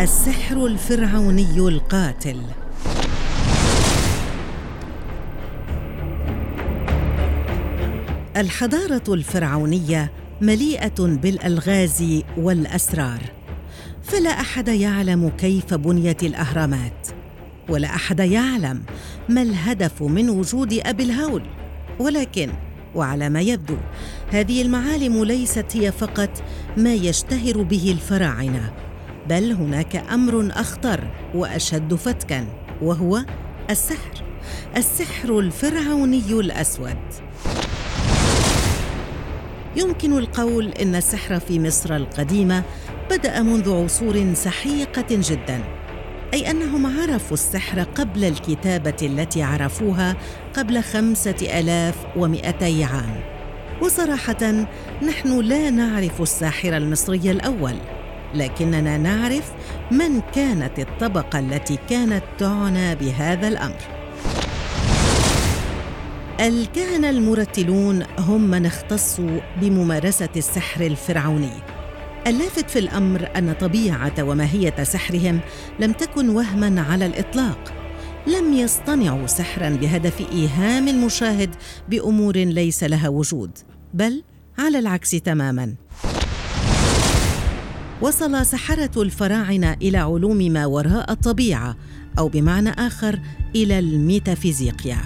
السحر الفرعوني القاتل. الحضارة الفرعونية مليئة بالألغاز والأسرار. فلا أحد يعلم كيف بنيت الأهرامات ولا أحد يعلم ما الهدف من وجود أبي الهول. ولكن وعلى ما يبدو هذه المعالم ليست هي فقط ما يشتهر به الفراعنة بل هناك أمر أخطر وأشد فتكا وهو السحر السحر الفرعوني الأسود. يمكن القول إن السحر في مصر القديمة بدأ منذ عصور سحيقة جدا أي أنهم عرفوا السحر قبل الكتابة التي عرفوها قبل خمسة آلاف ومئتي عام. وصراحه نحن لا نعرف الساحر المصري الأول. لكننا نعرف من كانت الطبقة التي كانت تعنى بهذا الأمر. الكهنة المرتلون هم من اختصوا بممارسة السحر الفرعوني. اللافت في الأمر أن طبيعة وماهية سحرهم لم تكن وهما على الإطلاق. لم يصطنعوا سحرا بهدف إيهام المشاهد بأمور ليس لها وجود بل على العكس تماما. وصل سحرة الفراعنة إلى علوم ما وراء الطبيعة أو بمعنى آخر إلى الميتافيزيقيا.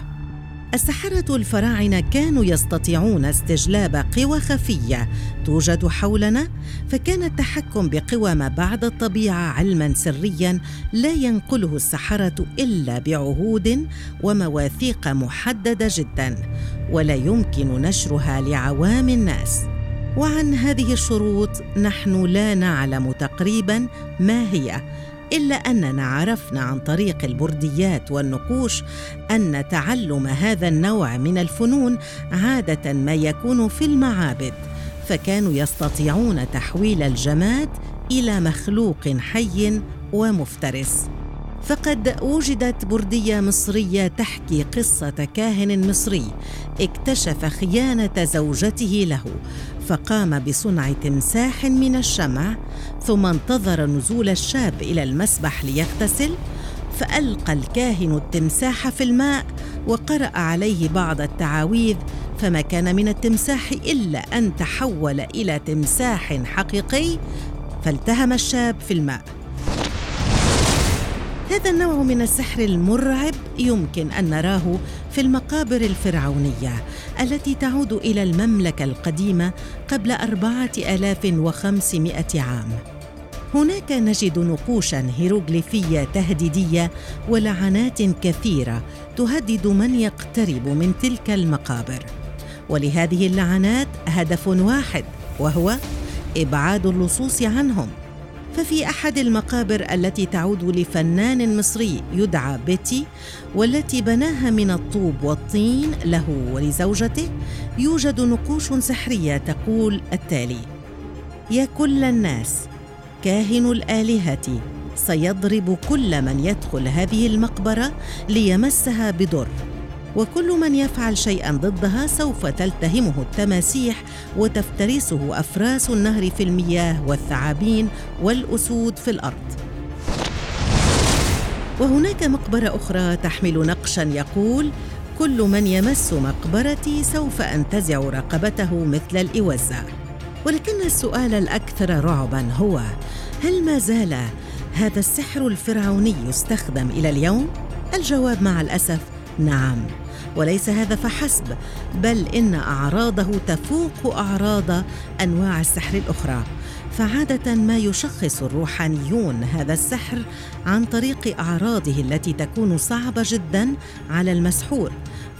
السحرة الفراعنة كانوا يستطيعون استجلاب قوى خفية توجد حولنا فكان التحكم بقوى ما بعد الطبيعة علما سريا لا ينقله السحرة إلا بعهود ومواثيق محددة جدا ولا يمكن نشرها لعوام الناس. وعن هذه الشروط نحن لا نعلم تقريبا ما هي إلا أننا عرفنا عن طريق البرديات والنقوش أن تعلم هذا النوع من الفنون عادة ما يكون في المعابد فكانوا يستطيعون تحويل الجماد إلى مخلوق حي ومفترس. فقد وجدت بردية مصرية تحكي قصة كاهن مصري اكتشف خيانة زوجته له فقام بصنع تمساح من الشمع ثم انتظر نزول الشاب إلى المسبح ليغتسل فألقى الكاهن التمساح في الماء وقرأ عليه بعض التعاويذ فما كان من التمساح إلا أن تحول إلى تمساح حقيقي فالتهم الشاب في الماء. هذا النوع من السحر المرعب يمكن أن نراه في المقابر الفرعونية. التي تعود إلى المملكة القديمة قبل أربعة آلاف وخمسمائة عام. هناك نجد نقوشا هيروغليفية تهديدية ولعنات كثيرة تهدد من يقترب من تلك المقابر. ولهذه اللعنات هدف واحد وهو إبعاد اللصوص عنهم. ففي أحد المقابر التي تعود لفنان مصري يدعى بيتي والتي بناها من الطوب والطين له ولزوجته يوجد نقوش سحرية تقول التالي يا كل الناس كاهن الآلهة سيضرب كل من يدخل هذه المقبرة ليمسها بضر. وكل من يفعل شيئا ضدها سوف تلتهمه التماسيح وتفترسه أفراس النهر في المياه والثعابين والأسود في الأرض. وهناك مقبرة أخرى تحمل نقشا يقول كل من يمس مقبرتي سوف أنتزع رقبته مثل الإوزة. ولكن السؤال الأكثر رعبا هو هل ما زال هذا السحر الفرعوني يستخدم إلى اليوم؟ الجواب مع الأسف نعم. وليس هذا فحسب بل إن أعراضه تفوق أعراض أنواع السحر الأخرى. فعادة ما يشخص الروحانيون هذا السحر عن طريق أعراضه التي تكون صعبة جدا على المسحور.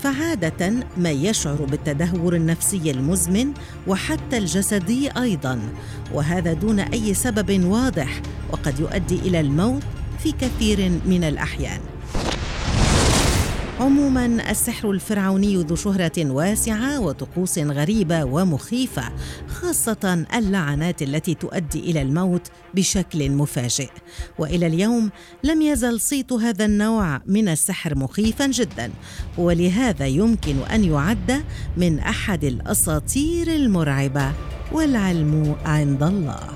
فعادة ما يشعر بالتدهور النفسي المزمن وحتى الجسدي أيضا وهذا دون أي سبب واضح وقد يؤدي إلى الموت في كثير من الأحيان. عموما السحر الفرعوني ذو شهرة واسعة وطقوس غريبة ومخيفة خاصة اللعنات التي تؤدي إلى الموت بشكل مفاجئ. وإلى اليوم لم يزل صيت هذا النوع من السحر مخيفا جدا ولهذا يمكن أن يعد من أحد الأساطير المرعبة والعلم عند الله.